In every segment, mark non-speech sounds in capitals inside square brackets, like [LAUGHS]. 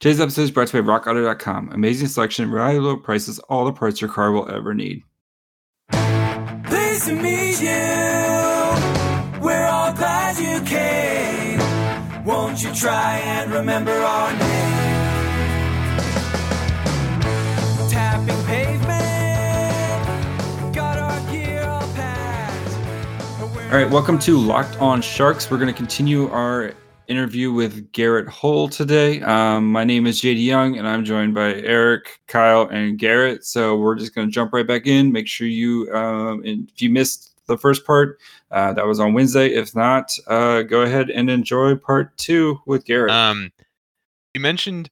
Today's episode is brought to you by RockAuto.com. Amazing selection, reliable prices, all the parts your car will ever need. Pleased to meet you. We're all glad you came. Won't you try and remember our name? Tapping pavement. Got our gear all packed. All right, welcome to Locked On Sharks. We're going to continue our interview with Garrett Hohl today. Um, my name is JD Young, and I'm joined by Eric, Kyle, and Garrett. So we're just going to jump right back in. Make sure you, um, and if you missed the first part, uh, that was on Wednesday. If not, uh, go ahead and enjoy part two with Garrett. Um, you mentioned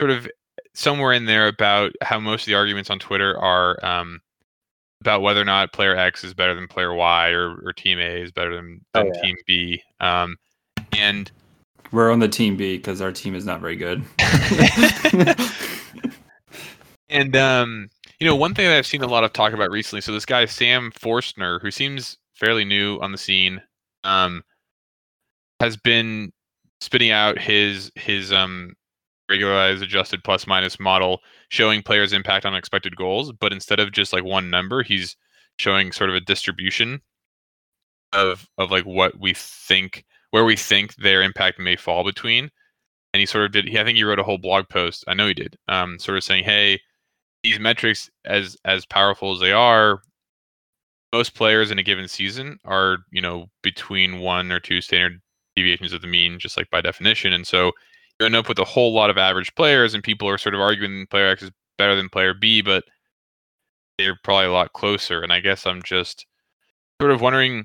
sort of somewhere in there about how most of the arguments on Twitter are um, about whether or not player X is better than player Y or, or team A is better than, Oh, yeah. team B. Um, and we're on the team B because our team is not very good. [LAUGHS] and um, you know, one thing that I've seen a lot of talk about recently. So this guy Sam Forstner, who seems fairly new on the scene, um, has been spitting out his his um regularized adjusted plus minus model showing players impact on expected goals but instead of just like one number he's showing sort of a distribution of of like what we think where we think their impact may fall between and he sort of did i think he wrote a whole blog post i know he did um sort of saying hey these metrics as as powerful as they are most players in a given season are you know between one or two standard deviations of the mean just like by definition and so you end up with a whole lot of average players and people are sort of arguing player x is better than player b but they're probably a lot closer and i guess i'm just sort of wondering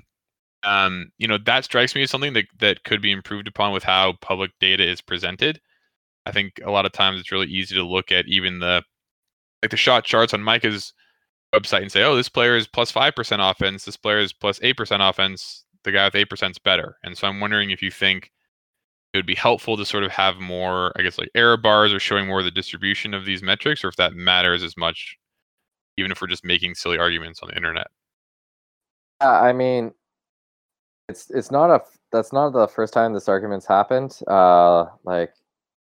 um, you know that strikes me as something that, that could be improved upon with how public data is presented. I think a lot of times it's really easy to look at even the like the shot charts on micah's website and say oh this player is plus 5% offense this player is plus 8% offense the guy with 8% is better. And so i'm wondering if you think it would be helpful to sort of have more i guess like error bars or showing more of the distribution of these metrics or if that matters as much even if we're just making silly arguments on the internet? I mean, it's it's not a that's not the first time this argument's happened. Uh, like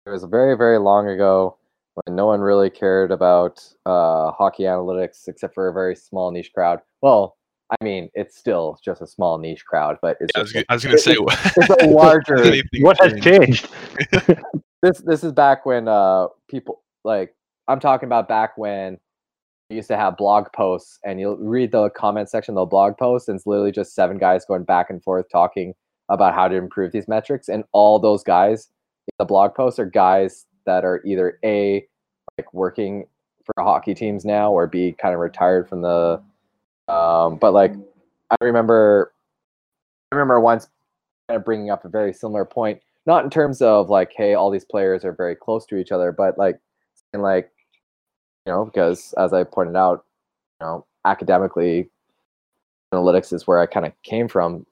it was very very long ago when no one really cared about uh, hockey analytics except for a very small niche crowd. Well, I mean, it's still just a small niche crowd, but it's I was, just gonna- I was gonna say it's a [LAUGHS] larger. What has changed? [LAUGHS] [LAUGHS] this this is back when uh people like I'm talking about back when you used to have blog posts and you'll read the comment section of the blog post, and it's literally just seven guys going back and forth talking about how to improve these metrics and all those guys in the blog posts are guys that are either a like working for hockey teams now or b kind of retired from the um but like I remember I remember once kind of bringing up a very similar point not in terms of like hey all these players are very close to each other but like and like you know because as i pointed out you know academically analytics is where i kind of came from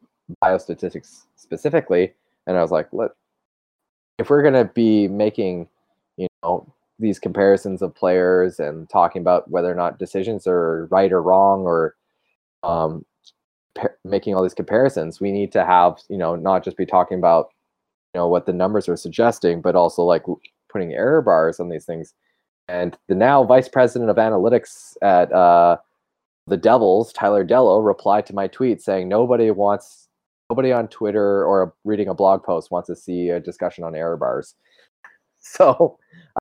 biostatistics specifically and i was like let if we're going to be making you know these comparisons of players and talking about whether or not decisions are right or wrong or um making all these comparisons we need to have you know not just be talking about you know what the numbers are suggesting but also like putting error bars on these things and the now vice president of analytics at uh, the devils tyler dellow replied to my tweet saying nobody wants nobody on twitter or reading a blog post wants to see a discussion on error bars [LAUGHS] so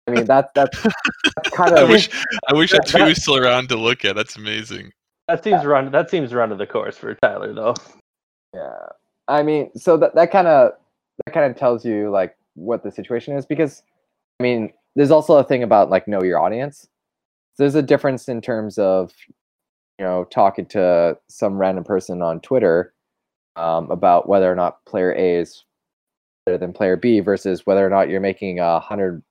i mean that's that's, that's kind [LAUGHS] I of wish I wish that that- tweet was still around to look at. That's amazing. That seems run. That seems run of the course for Tyler, though. Yeah. I mean, so that that kind of that kind of tells you like what the situation is because I mean, there's also a thing about like know your audience. There's a difference in terms of you know talking to some random person on Twitter um, about whether or not player A is better than player B versus whether or not you're making a hundred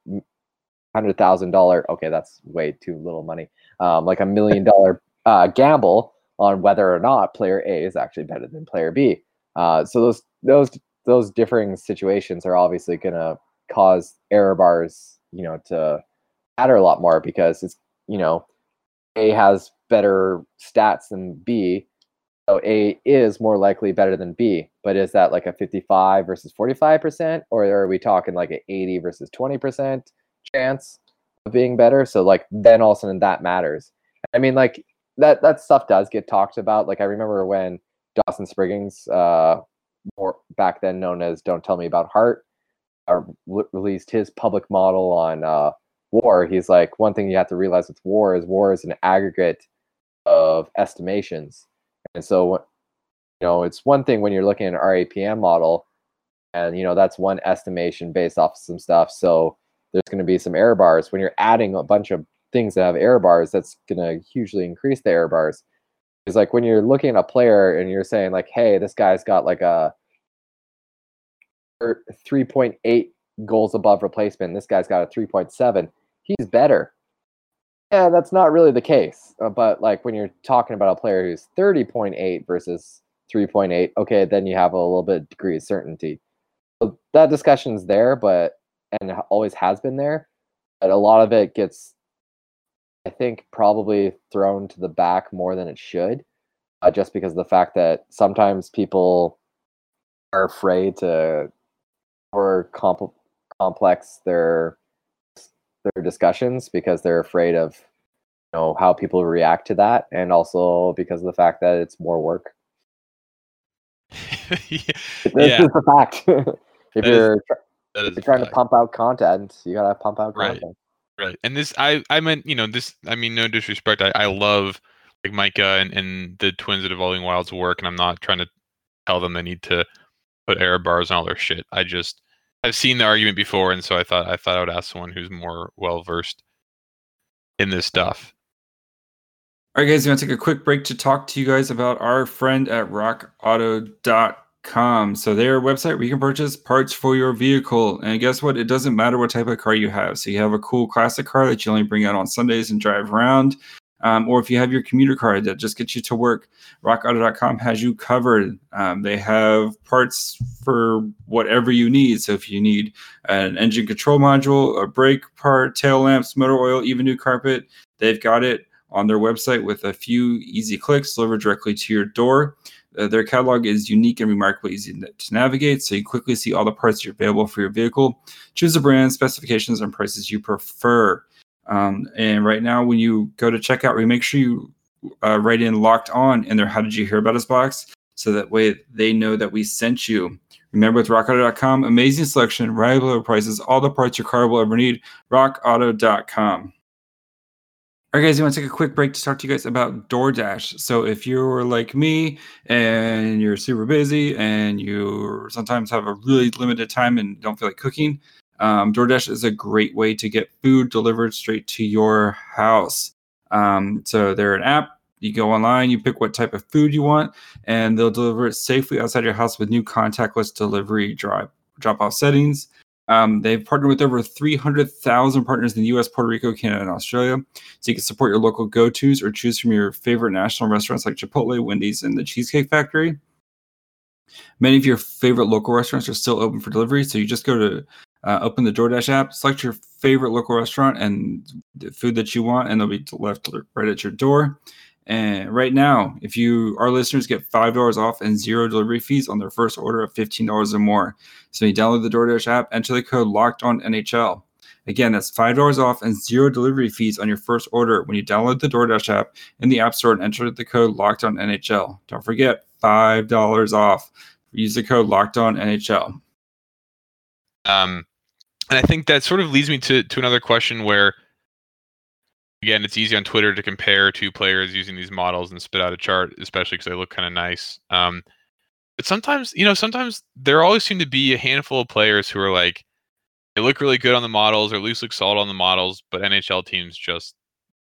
hundred thousand dollar. Okay, that's way too little money. Um, like a [LAUGHS] million dollar uh, gamble on whether or not player A is actually better than player B. Uh, so those those those differing situations are obviously going to cause error bars, you know, to matter a lot more because it's you know A has better stats than B, so A is more likely better than B. But is that like a 55 versus 45 percent, or are we talking like an 80 versus 20 percent? chance of being better. So like then all of a sudden that matters. I mean like that that stuff does get talked about. Like I remember when Dawson Sprigings, uh, more back then known as "Don't Tell Me About Heart," released his public model on uh, war. He's like, one thing you have to realize with war is war is an aggregate of estimations, and so you know it's one thing when you're looking at an RAPM model, and you know that's one estimation based off of some stuff. So there's going to be some error bars when you're adding a bunch of things that have error bars. That's going to hugely increase the error bars. It's like when you're looking at a player and you're saying like, "Hey, this guy's got like a 3.8 goals above replacement. This guy's got a 3.7. He's better." Yeah, that's not really the case. Uh, but like when you're talking about a player who's 30.8 versus 3.8, okay, then you have a little bit degree of certainty. So that discussion's there, but and always has been there. But a lot of it gets I think probably thrown to the back more than it should, uh, just because of the fact that sometimes people are afraid to or compl- complex their their discussions because they're afraid of you know how people react to that, and also because of the fact that it's more work. [LAUGHS] yeah, This Yeah. is the fact. [LAUGHS] if That is- you're, that if you're a trying to pump out content, you gotta pump out Right. content. Right. And this I I meant, you know, this I mean no disrespect. I, I love like Micah and, and the twins at Evolving Wild's work and I'm not trying to tell them they need to put error bars on all their shit. I just I've seen the argument before and so I thought I thought I would ask someone who's more well versed in this stuff. All right, guys, going to take a quick break to talk to you guys about our friend at rockauto.com. So, their website where you can purchase parts for your vehicle. And guess what? It doesn't matter what type of car you have. So, you have a cool classic car that you only bring out on Sundays and drive around. Um, or if you have your commuter card that just gets you to work, rockauto.com has you covered. Um, they have parts for whatever you need. So, if you need an engine control module, a brake part, tail lamps, motor oil, even new carpet, they've got it on their website with a few easy clicks delivered directly to your door. Uh, their catalog is unique and remarkably easy to navigate, so you quickly see all the parts that are available for your vehicle. Choose the brand, specifications, and prices you prefer. Um, and right now, when you go to checkout, we make sure you uh, write in "locked on" in their "How did you hear about us?" box, so that way they know that we sent you. Remember, with RockAuto.com, amazing selection, reliable low prices, all the parts your car will ever need. RockAuto.com. All right, guys, we want to take a quick break to talk to you guys about DoorDash. So, if you're like me and you're super busy and you sometimes have a really limited time and don't feel like cooking, um, DoorDash is a great way to get food delivered straight to your house. Um, so, they're an app. You go online, you pick what type of food you want, and they'll deliver it safely outside your house with new contactless delivery drop drop off settings. Um, they've partnered with over 300,000 partners in the US, Puerto Rico, Canada, and Australia. So you can support your local go tos or choose from your favorite national restaurants like Chipotle, Wendy's, and the Cheesecake Factory. Many of your favorite local restaurants are still open for delivery. So you just go to uh, open the DoorDash app, select your favorite local restaurant and the food that you want, and they'll be left right at your door. And right now, if you our listeners get five dollars off and zero delivery fees on their first order of fifteen dollars or more. So you download the DoorDash app, enter the code locked on NHL. Again, that's five dollars off and zero delivery fees on your first order when you download the DoorDash app in the App Store and enter the code locked on NHL. Don't forget five dollars off. Use the code locked on NHL. Um, and I think that sort of leads me to to another question where, again, it's easy on Twitter to compare two players using these models and spit out a chart, especially because they look kind of nice. Um, but sometimes, you know, sometimes there always seem to be a handful of players who are like, they look really good on the models, or at least look solid on the models, but NHL teams just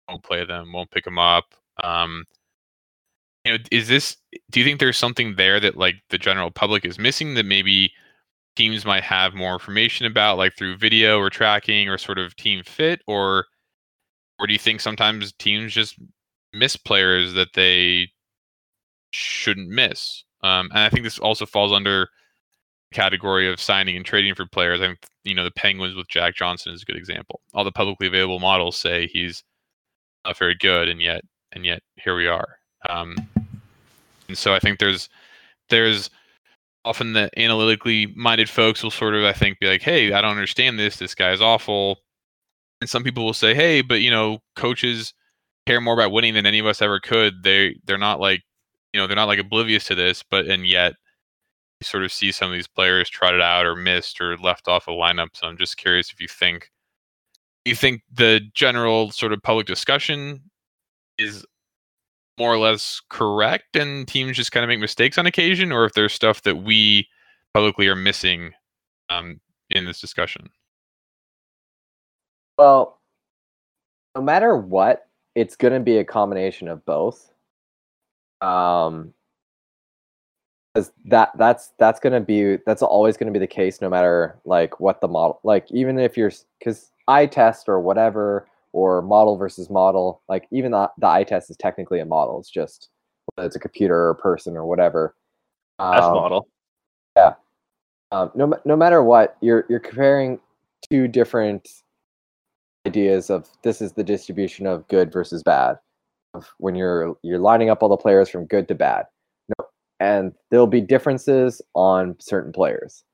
won't play them, won't pick them up. Um, you know, is this? Do you think there's something there that like the general public is missing that maybe teams might have more information about, like through video or tracking or sort of team fit, or or do you think sometimes teams just miss players that they shouldn't miss? Um, and I think this also falls under category of signing and trading for players. I think you know the Penguins with Jack Johnson is a good example. All the publicly available models say he's not very good, and yet and yet here we are. Um, and so I think there's there's often the analytically minded folks will sort of I think be like, hey, I don't understand this. This guy's awful. and some people will say, "Hey, but you know, coaches care more about winning than any of us ever could. They they're not like you know they're not like oblivious to this, but and yet you sort of see some of these players trotted out or missed or left off a lineup. So I'm just curious if you think you think the general sort of public discussion is more or less correct and teams just kind of make mistakes on occasion or if there's stuff that we publicly are missing um, in this discussion Well, no matter what, it's going to be a combination of both. Um, that that's that's going to be that's always going to be the case, no matter like what the model. Like even if you're because eye test or whatever or model versus model, like even the the eye test is technically a model. It's just whether it's a computer or a person or whatever. Um, model. um, no, no matter what, you're you're comparing two different ideas of this is the distribution of good versus bad. Of when you're you're lining up all the players from good to bad, no, and there'll be differences on certain players.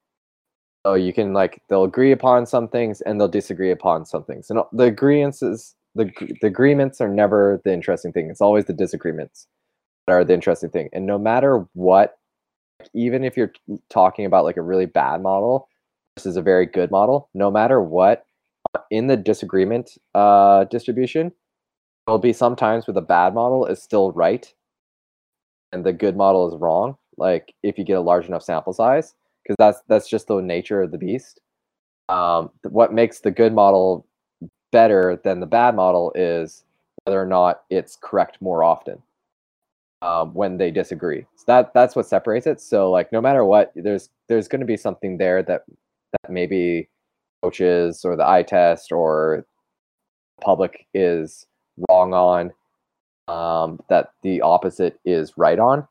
So you can like they'll agree upon some things and they'll disagree upon some things. And the agreements the the agreements are never the interesting thing. It's always the disagreements that are the interesting thing. And no matter what even if you're talking about like a really bad model versus a very good model, no matter what, in the disagreement uh, distribution, there'll be sometimes where the bad model is still right and the good model is wrong. Like if you get a large enough sample size, because that's that's just the nature of the beast. Um, what makes the good model better than the bad model is whether or not it's correct more often um, when they disagree. So that that's what separates it. So like no matter what, there's there's going to be something there that that maybe coaches or the eye test or public is wrong on, um, that the opposite is right on.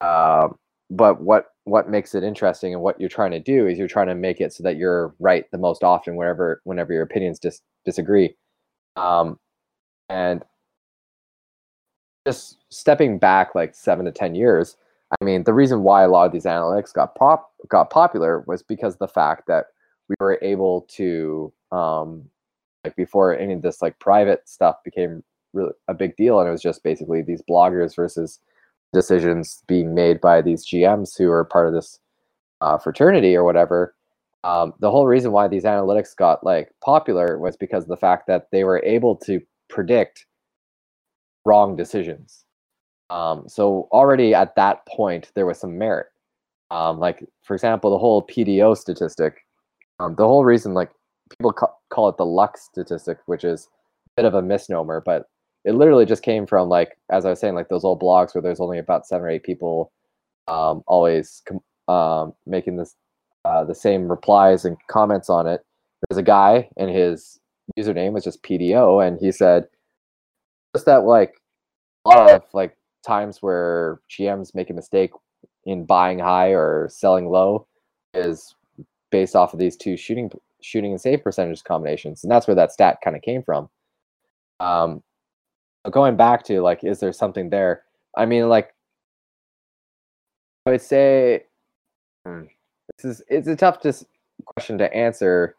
Um, but what what makes it interesting and what you're trying to do is you're trying to make it so that you're right the most often whenever whenever your opinions dis- disagree. Um, and just stepping back like seven to ten years, I mean, the reason why a lot of these analytics got pop got popular was because the fact that we were able to, um, like before any of this like private stuff became really a big deal, and it was just basically these bloggers versus decisions being made by these GMs who are part of this uh, fraternity or whatever. Um, the whole reason why these analytics got like popular was because of the fact that they were able to predict wrong decisions. Um, so already at that point, there was some merit. Um, like for example, the whole PDO statistic. Um, the whole reason, like people ca- call it the luck statistic, which is a bit of a misnomer, but it literally just came from like as I was saying, like those old blogs where there's only about seven or eight people um, always com- um, making this uh, the same replies and comments on it. There's a guy, and his username was just PDO, and he said just that like a lot of like times where GMs make a mistake in buying high or selling low is based off of these two shooting shooting and save percentage combinations, and that's where that stat kind of came from. Um, going back to like, is there something there? I mean, like, I would say hmm, this is it's a tough question to answer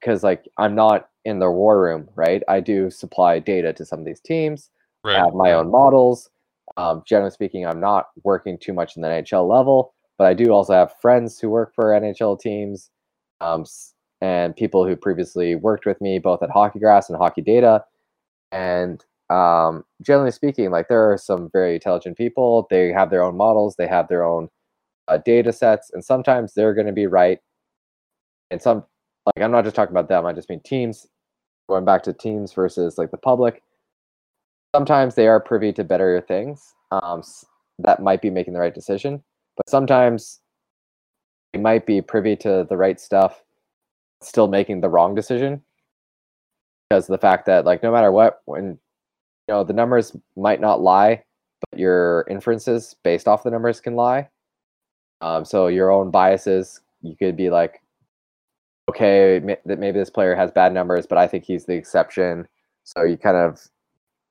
because like I'm not in the war room, right? I do supply data to some of these teams. I have my own models. Um, generally speaking, I'm not working too much in the NHL level, but I do also have friends who work for NHL teams um, and people who previously worked with me both at Hockey Graphs and Hockey Data. And um, generally speaking, like there are some very intelligent people. They have their own models, they have their own uh, data sets, and sometimes they're going to be right. And some, like I'm not just talking about them. I just mean teams. Going back to teams versus like the public sometimes they are privy to better things um, that might be making the right decision, but sometimes they might be privy to the right stuff, still making the wrong decision because the fact that like no matter what, when know the numbers might not lie, but your inferences based off the numbers can lie. Um, so your own biases, you could be like, okay, that maybe this player has bad numbers, but I think he's the exception. So you kind of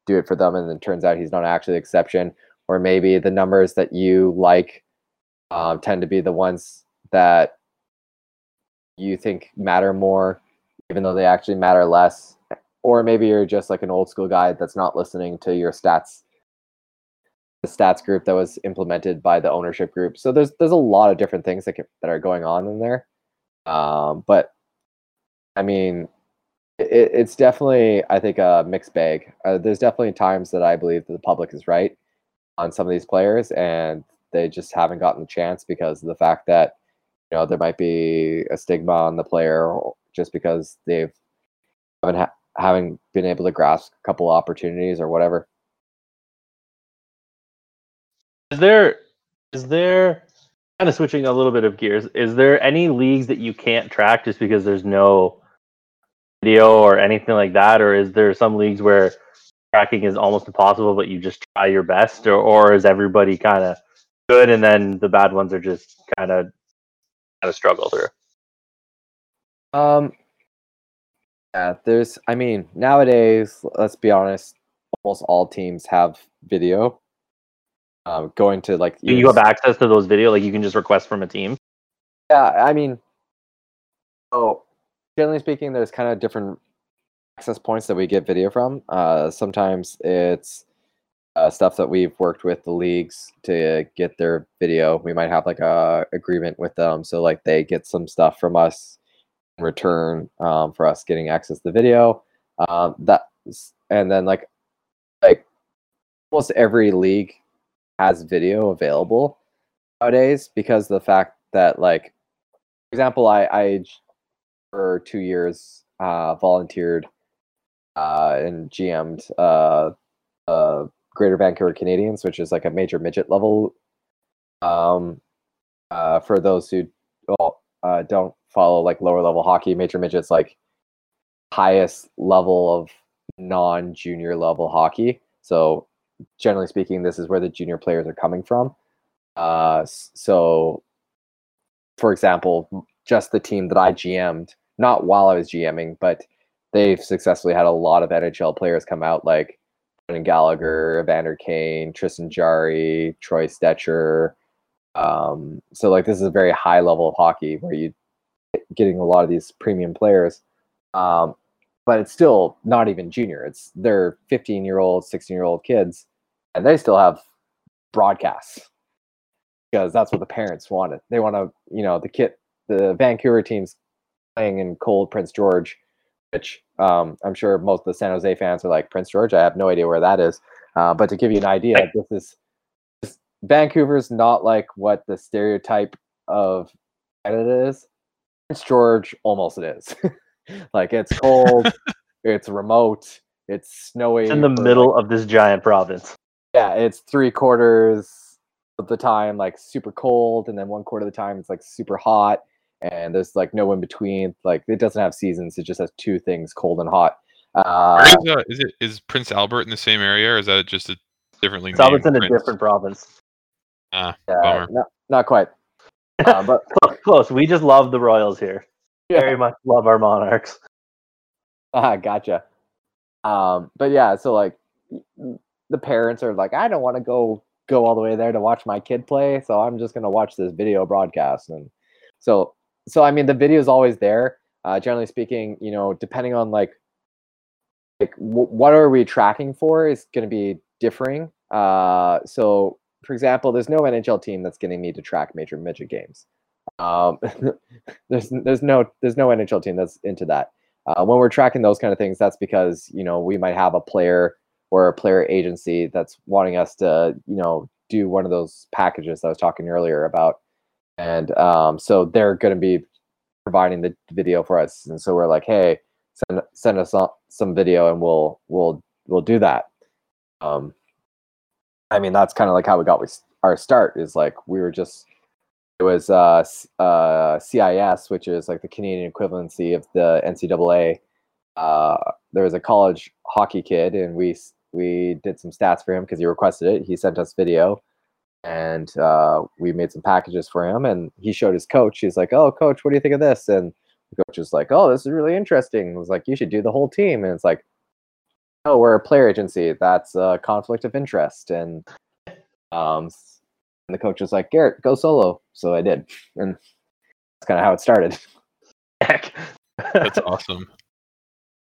do it for them, and then turns out he's not actually the exception. Or maybe the numbers that you like um, tend to be the ones that you think matter more even though they actually matter less. Or maybe you're just like an old school guy that's not listening to your stats the stats group that was implemented by the ownership group. So there's there's a lot of different things that can, that are going on in there. Um, but I mean, it, it's definitely I think a mixed bag. Uh, there's definitely times that I believe that the public is right on some of these players, and they just haven't gotten the chance because of the fact that you know there might be a stigma on the player just because they've haven't ha- haven't been able to grasp a couple opportunities or whatever. Is there is there kind of switching a little bit of gears? Is there any leagues that you can't track just because there's no video or anything like that, or is there some leagues where tracking is almost impossible, but you just try your best, or or is everybody kind of good and then the bad ones are just kind of kind of struggle through? Um, yeah, there's. I mean, nowadays, let's be honest, almost all teams have video. Um, going to like Do you have access to those video? Like you can just request from a team. Yeah, I mean, so generally speaking, there's kind of different access points that we get video from. Uh, sometimes it's uh, stuff that we've worked with the leagues to get their video. We might have like a agreement with them, so like they get some stuff from us return um, for us getting access to the video. Um, that and then like like almost every league has video available nowadays because the fact that like for example i i for two years uh volunteered uh and gm'd uh uh greater vancouver canadians which is like a major midget level um uh for those who well, uh, don't follow like lower level hockey major midgets like highest level of non junior level hockey so generally speaking, this is where the junior players are coming from. Uh, so, for example, just the team that I GM'd, not while I was GMing, but they've successfully had a lot of NHL players come out, like Brendan Gallagher, Evander Kane, Tristan Jarry, Troy Stecher. Um, so, like, this is a very high level of hockey where you getting a lot of these premium players. Um, but it's still not even junior. It's they're 15 year old, 16 year old kids, and they still have broadcasts because that's what the parents wanted. They want to, you know, the kid, the Vancouver team's playing in cold Prince George, which um, I'm sure most of the San Jose fans are like Prince George. I have no idea where that is, uh, but to give you an idea, this is this, Vancouver's not like what the stereotype of Canada is. Prince George almost it is. [LAUGHS] like it's cold, [LAUGHS] it's remote, it's snowy. It's in the middle like- of this giant province. yeah, it's three quarters of the time like super cold, and then one quarter of the time it's like super hot, and there's like no in between. Like it doesn't have seasons; it just has two things, cold and hot. Uh, Where is, uh, is it is Prince Albert in the same area, or is that just a differently So it's in named a different province. Ah, yeah, bummer. not, not quite, uh, but Close, close. We just love the Royals here. Very much love our Monarchs. [LAUGHS] Ah, gotcha. Um, but yeah, so like the parents are like, I don't want to go go all the way there to watch my kid play, so I'm just gonna watch this video broadcast. And so, so I mean, the video is always there. Uh, generally speaking, you know, depending on like like w- what are we tracking for is going to be differing. Uh, so, for example, there's no NHL team that's going to need to track major midget games. Um, [LAUGHS] there's there's no there's no NHL team that's into that. Uh, when we're tracking those kind of things, that's because you know we might have a player or a player agency that's wanting us to you know do one of those packages I was talking earlier about, and um, so they're going to be providing the video for us, and so we're like, hey, send send us some video, and we'll we'll we'll do that. Um, I mean, that's kind of like how we got our start. Is like we were just it was uh, uh, CIS, which is like the Canadian equivalency of the NCAA. Uh, there was a college hockey kid, and we we did some stats for him because he requested it. He sent us video, and uh, we made some packages for him. And he showed his coach. He's like, "Oh, coach, what do you think of this?" And the coach was like, "Oh, this is really interesting." It was like, "You should do the whole team." And it's like, "Oh, we're a player agency. That's a conflict of interest." And um, and the coach was like, "Garrett, go solo." So I did, and that's kind of how it started. Heck. That's [LAUGHS] awesome.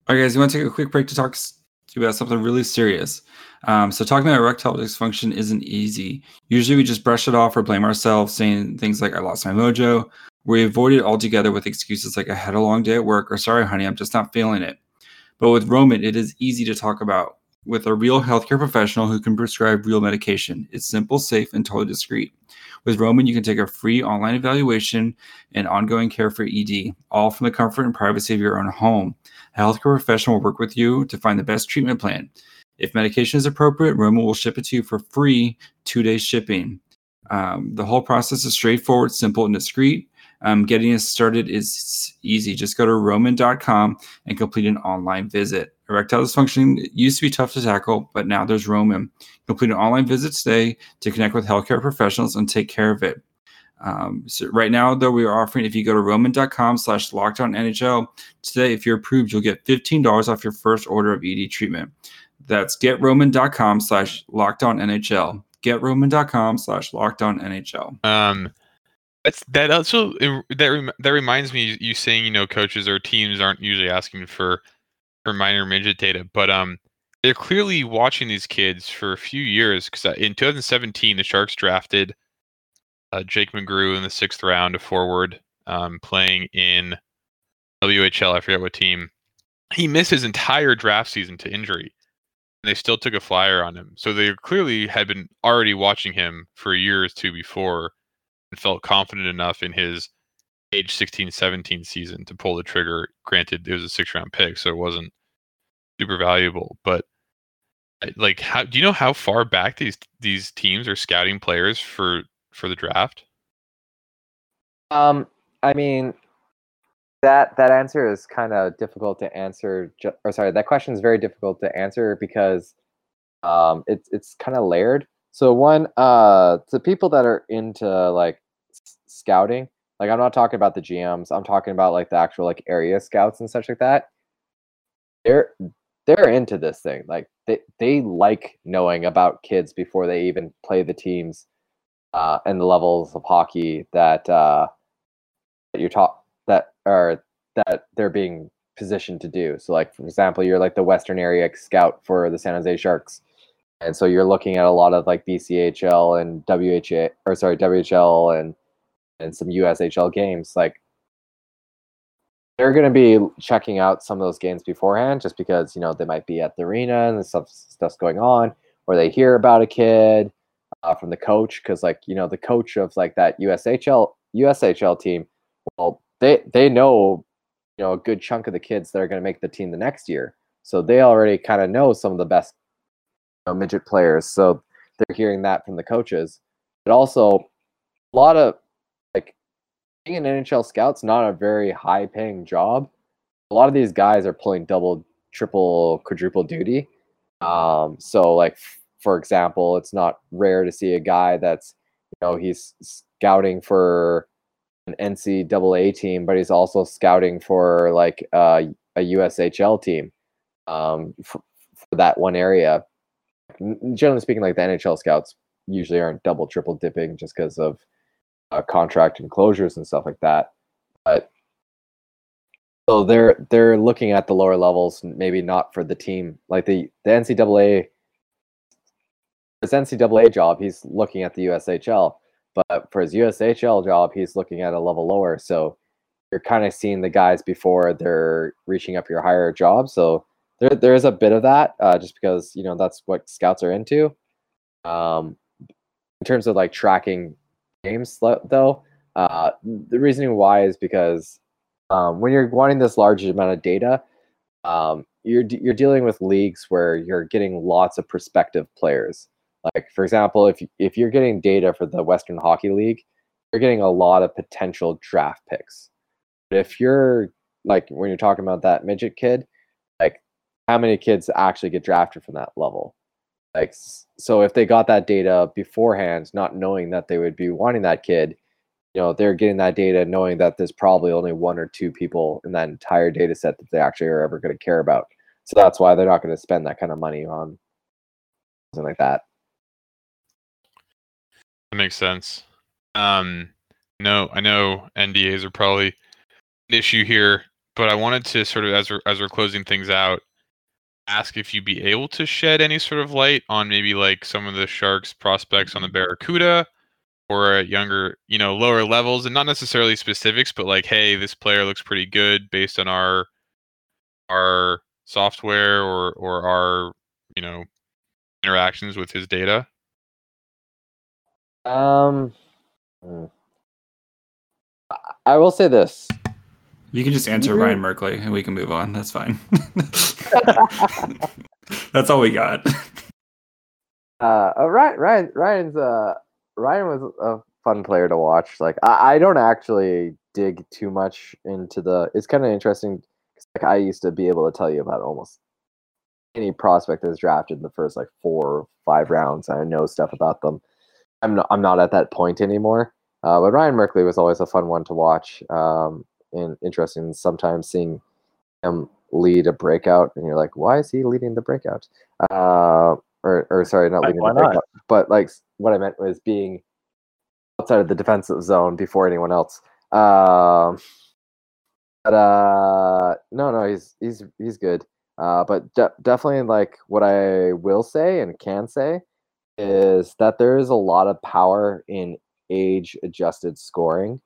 All right, guys, we want to take a quick break to talk s- about something really serious. Um, so, talking about erectile dysfunction isn't easy. Usually, we just brush it off or blame ourselves, saying things like, I lost my mojo. We avoid it altogether with excuses like, I had a long day at work, or sorry, honey, I'm just not feeling it. But with Roman, it is easy to talk about with a real healthcare professional who can prescribe real medication. It's simple, safe, and totally discreet. With Roman, you can take a free online evaluation and ongoing care for ED, all from the comfort and privacy of your own home. A healthcare professional will work with you to find the best treatment plan. If medication is appropriate, Roman will ship it to you for free, two day shipping. Um, the whole process is straightforward, simple, and discreet. Um, getting us started is easy. Just go to roman.com and complete an online visit. Erectile dysfunction used to be tough to tackle, but now there's Roman. Complete an online visit today to connect with healthcare professionals and take care of it. Um, so right now, though, we are offering if you go to roman.com slash lockdown NHL today, if you're approved, you'll get $15 off your first order of ED treatment. That's getroman.com slash lockdown NHL. Getroman.com slash lockdown NHL. Um, that's that also that rem- that reminds me you saying you know coaches or teams aren't usually asking for for minor midget data, but um they're clearly watching these kids for a few years because in 2017 the Sharks drafted uh, Jake McGrew in the sixth round, a forward um, playing in WHL. I forget what team. He missed his entire draft season to injury. And they still took a flyer on him. So they clearly had been already watching him for a year or two before and felt confident enough in his age 16 17 season to pull the trigger granted it was a six round pick so it wasn't super valuable but like how do you know how far back these these teams are scouting players for for the draft Um, I mean, that that answer is kind of difficult to answer. Or sorry, that question is very difficult to answer because um, it's it's kind of layered. So one, uh, to people that are into like scouting, like I'm not talking about the GMs. I'm talking about like the actual like area scouts and such like that. They're they're into this thing. Like they they like knowing about kids before they even play the teams uh, and the levels of hockey that uh, that you're taught that are that they're being positioned to do. So, like for example, you're like the Western area scout for the San Jose Sharks, and so you're looking at a lot of like BCHL and WHA or sorry WHL and and some USHL games. Like they're going to be checking out some of those games beforehand, just because you know they might be at the arena and stuff stuff's going on, or they hear about a kid uh, from the coach because like you know the coach of like that USHL USHL team, well they they know you know a good chunk of the kids that are going to make the team the next year, so they already kind of know some of the best know, midget players. So they're hearing that from the coaches, but also a lot of like being an NHL scout's not a very high paying job. A lot of these guys are pulling double, triple, quadruple duty. Um, so like for example, it's not rare to see a guy that's you know he's scouting for an NCAA team, but he's also scouting for like uh, a USHL team um, for, for that one area. Generally speaking, like the NHL scouts usually aren't double, triple dipping just because of uh, contract enclosures and stuff like that. But so they're they're looking at the lower levels, maybe not for the team. Like the the NCAA, his NCAA job, he's looking at the USHL, but for his USHL job, he's looking at a level lower. So you're kind of seeing the guys before they're reaching up your higher job. So there there is a bit of that, uh, just because you know that's what scouts are into. Um, in terms of like tracking games though uh, the reasoning why is because um, when you're wanting this large amount of data um, you're you're dealing with leagues where you're getting lots of prospective players like for example if you- if you're getting data for the Western Hockey League you're getting a lot of potential draft picks but if you're like when you're talking about that midget kid how many kids actually get drafted from that level? Like so if they got that data beforehand not knowing that they would be wanting that kid you know they're getting that data knowing that there's probably only one or two people in that entire data set that they actually are ever going to care about. So that's why they're not going to spend that kind of money on something like that. That makes sense. Um, no, I know NDAs are probably an issue here, but I wanted to sort of as we're, as we're closing things out, ask if you'd be able to shed any sort of light on maybe like some of the Sharks prospects on the Barracuda or at younger, you know, lower levels, and not necessarily specifics, but like, hey, this player looks pretty good based on our our software or or our you know interactions with his data. Um, hmm. I will say this. You can just answer Ryan Merkley and we can move on. That's fine. [LAUGHS] [LAUGHS] That's all we got. Uh, uh, Ryan, Ryan, Ryan's uh, Ryan was a fun player to watch. Like, I, I don't actually dig too much into the. It's kind of interesting. 'cause, Like, I used to be able to tell you about almost any prospect that's drafted in the first like four or five rounds. I know stuff about them. I'm not. I'm not at that point anymore. Uh, but Ryan Merkley was always a fun one to watch. Um, and interesting. Sometimes seeing him lead a breakout, and you're like, why is he leading the breakout? Uh, or, or sorry, not Why- leading the not? breakout, but like what I meant was being outside of the defensive zone before anyone else. Um, but uh, no, no, he's he's he's good. Uh, but de- definitely, like what I will say and can say is that there is a lot of power in age-adjusted scoring,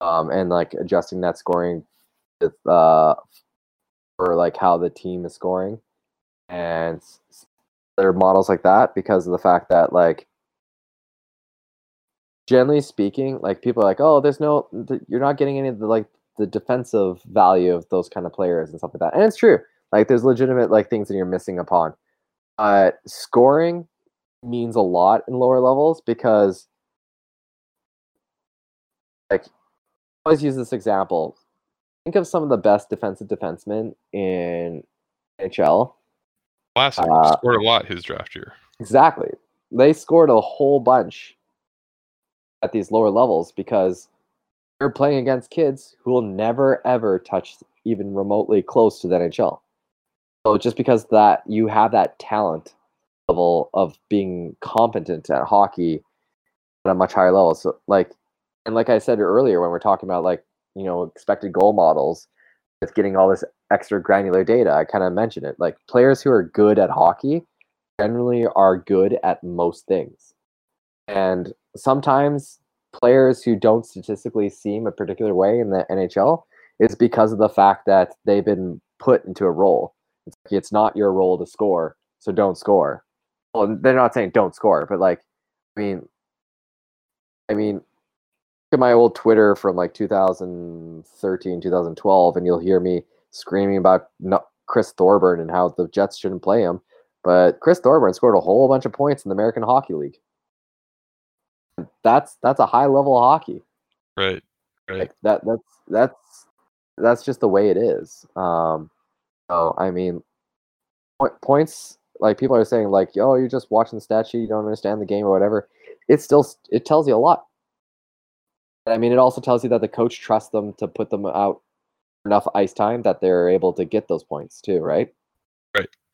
um, and like adjusting that scoring with uh, for like how the team is scoring, and there are models like that because of the fact that like generally speaking, like people are like, oh, there's no, th- you're not getting any of the like the defensive value of those kind of players and stuff like that. And it's true. Like there's legitimate like things that you're missing upon. Uh, scoring means a lot in lower levels because like always use this example. Think of some of the best defensive defensemen in NHL. Classic Uh, scored a lot his draft year. Exactly. They scored a whole bunch at these lower levels because they're playing against kids who will never ever touch even remotely close to the NHL. So just because that you have that talent level of being competent at hockey at a much higher level. So like and like I said earlier when we're talking about like, you know, expected goal models with getting all this extra granular data, I kind of mentioned it. Like players who are good at hockey generally are good at most things. And sometimes players who don't statistically seem a particular way in the NHL is because of the fact that they've been put into a role. It's, like, it's not your role to score, so don't score. Well, they're not saying don't score, but like, I mean, I mean, at my old Twitter from like 2013, 2012, and you'll hear me screaming about Chris Thorburn and how the Jets shouldn't play him. But Chris Thorburn scored a whole bunch of points in the American Hockey League. That's that's a high level of hockey. Right. Right. Like that that's that's that's just the way it is. Um so I mean points like people are saying like, "Yo, you're just watching the stat sheet, you don't understand the game or whatever." It still it tells you a lot. I mean, it also tells you that the coach trusts them to put them out enough ice time that they're able to get those points too, right?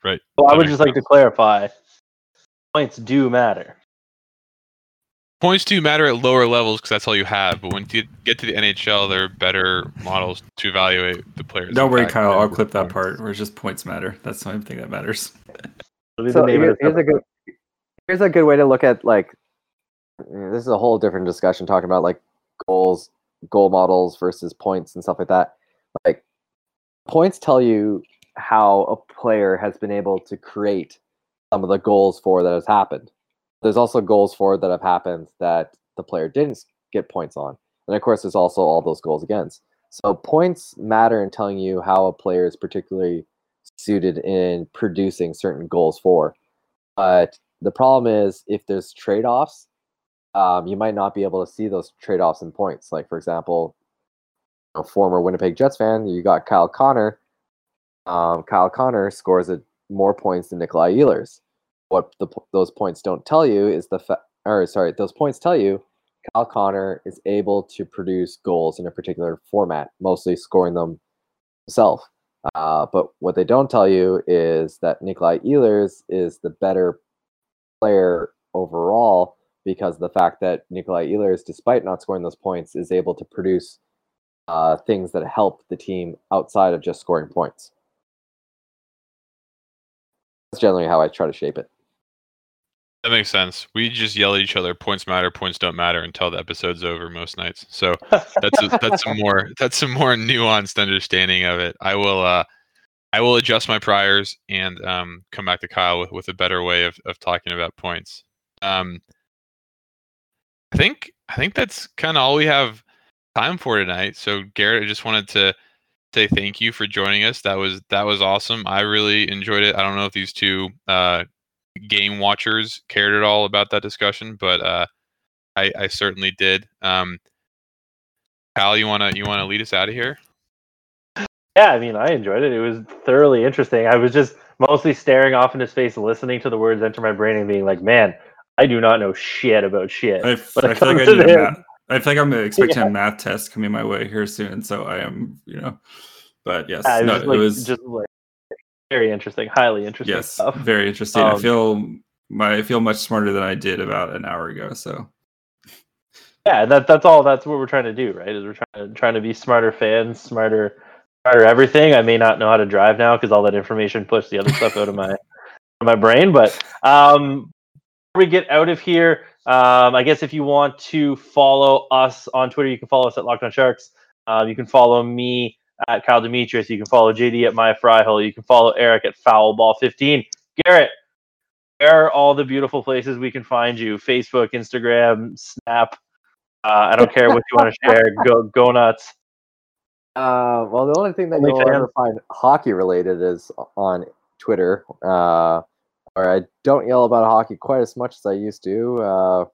Right. So I That would makes just like to clarify: points do matter. Points do matter at lower levels because that's all you have. But when you get to the NHL, there are better models to evaluate the players. Don't worry, Kyle. I'll clip that part where it's just points matter. That's the only thing that matters. So the name of here- this here's a good here's a good way to look at like this is a whole different discussion talking about like goals, goal models versus points and stuff like that. Like points tell you how a player has been able to create some of the goals for that has happened. There's also goals for that have happened that the player didn't get points on. And of course there's also all those goals against. So points matter in telling you how a player is particularly suited in producing certain goals for. But the problem is if there's trade offs, um, you might not be able to see those trade offs in points. Like, for example, a former Winnipeg Jets fan, you got Kyle Connor. Um, Kyle Connor scores a, more points than Nikolai Ehlers. What the, those points don't tell you is the fa- or sorry, those points tell you Kyle Connor is able to produce goals in a particular format, mostly scoring them himself. Uh, but what they don't tell you is that Nikolai Ehlers is the better player overall because the fact that Nikolai Ehlers, despite not scoring those points, is able to produce uh, things that help the team outside of just scoring points. That's generally how I try to shape it. That makes sense. We just yell at each other. Points matter. Points don't matter until the episode's over most nights. So that's a, that's a more [LAUGHS] that's a more nuanced understanding of it. I will uh I will adjust my priors and um come back to Kyle with, with a better way of, of talking about points. Um I think I think that's kind of all we have time for tonight. So Garrett, I just wanted to say thank you for joining us. That was that was awesome. I really enjoyed it. I don't know if these two uh game watchers cared at all about that discussion, but uh I, I certainly did. Um you wanna you wanna lead us out of here? Yeah, I mean, I enjoyed it. It was thoroughly interesting. I was just mostly staring off in his face, listening to the words enter my brain, and being like, "Man, I do not know shit about shit." I, f- I feel like I need him. math. I like I'm expecting Yeah. a math test coming my way here soon. So I am, you know. But yes, Yeah, it was, no, just, it like, was just like very interesting, highly interesting yes, stuff. very interesting. I Um, feel my I feel much smarter than I did about an hour ago. So Yeah, that that's all. That's what we're trying to do, right? Is we're trying to trying to be smarter fans, smarter, smarter everything. I may not know how to drive now because all that information pushed the other stuff out of my [LAUGHS] my brain. But um, we get out of here, um, I guess if you want to follow us on Twitter, you can follow us at Locked On Sharks. Um, you can follow me at Kyle Demetrius. You can follow JD at My Fryhole. You can follow Eric at Foulball15. Garrett, where are all the beautiful places we can find you? Facebook, Instagram, Snap. Uh, I don't care what you want to [LAUGHS] share. Go go nuts. Uh, well, the only thing that Only you'll fan. ever find hockey related is on Twitter. Uh, or I don't yell about hockey quite as much as I used to. Uh,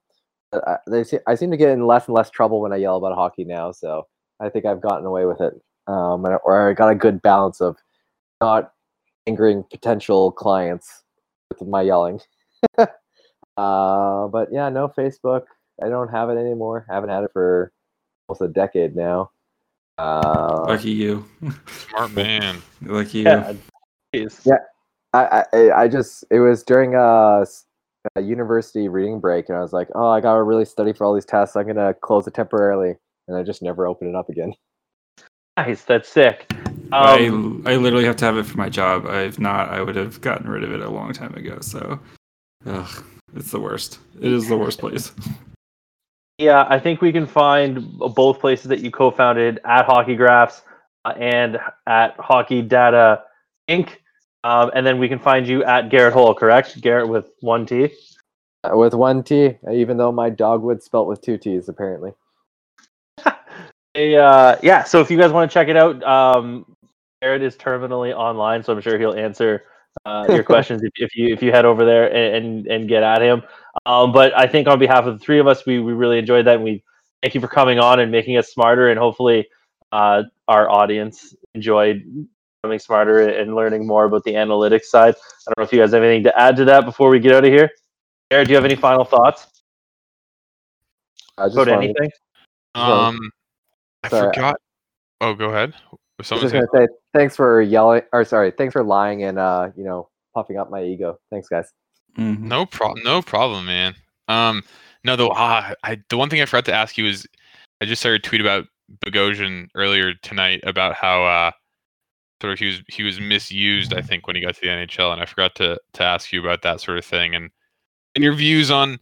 I, they se- I seem to get in less and less trouble when I yell about hockey now, so I think I've gotten away with it. Um, and- or I got a good balance of not angering potential clients with my yelling. [LAUGHS] uh, but yeah, no Facebook. I don't have it anymore. haven't had it for almost a decade now. Uh, lucky you, [LAUGHS] Smart man. lucky you. Yeah. Jeez. Yeah. I, I I just it was during a university reading break, and I was like, oh, I gotta really study for all these tests. I'm gonna close it temporarily, and I just never opened it up again. [LAUGHS] Nice. That's sick. I Um, I literally have to have it for my job. If not, I would have gotten rid of it a long time ago. So, ugh, it's the worst. It is the worst place. [LAUGHS] yeah, I think we can find both places that you co-founded at Hockey Graphs uh, and at Hockey Data Inc. Um, and then we can find you at Garrett Hohl, correct? Garrett with one T. Uh, With one T, even though my dogwood spelt with two T's, apparently. [LAUGHS] Uh, yeah, so if you guys want to check it out, um, Garrett is terminally online, so I'm sure he'll answer uh, your [LAUGHS] questions if, if you if you head over there and and, and get at him. Um, but I think on behalf of the three of us, we, we really enjoyed that, and we thank you for coming on and making us smarter, and hopefully uh, our audience enjoyed becoming smarter and learning more about the analytics side. I don't know if you guys have anything to add to that before we get out of here. Garrett, do you have any final thoughts I just about anything? Well, Um I sorry, forgot. Oh, go ahead. Was I was just gonna say thanks for yelling, or sorry, thanks for lying and uh, you know, puffing up my ego. Thanks, guys. Mhm. No problem. No problem, man. Um, no, the ah, I the one thing I forgot to ask you is, I just started a tweet about Bogosian earlier tonight about how uh, sort of he was he was misused. I think when he got to the NHL, and I forgot to to ask you about that sort of thing and and your views on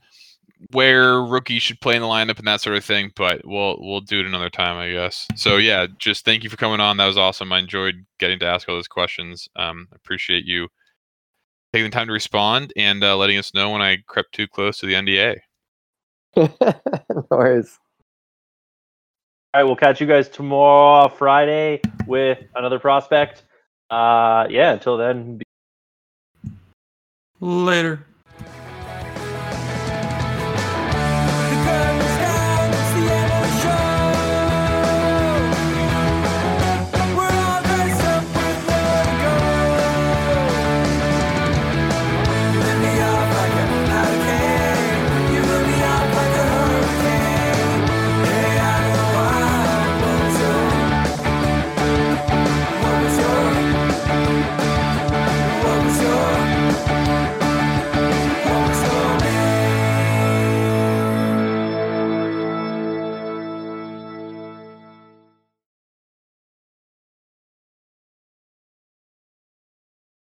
where rookies should play in the lineup and that sort of thing. But we'll we'll do it another time, I guess. So yeah, just thank you for coming on. That was awesome. I enjoyed getting to ask all those questions. Um, appreciate you taking the time to respond and uh, letting us know when I crept too close to the NDA. [LAUGHS] no worries. Right, we'll catch you guys tomorrow, Friday, with another prospect. Uh, yeah, until then, Later.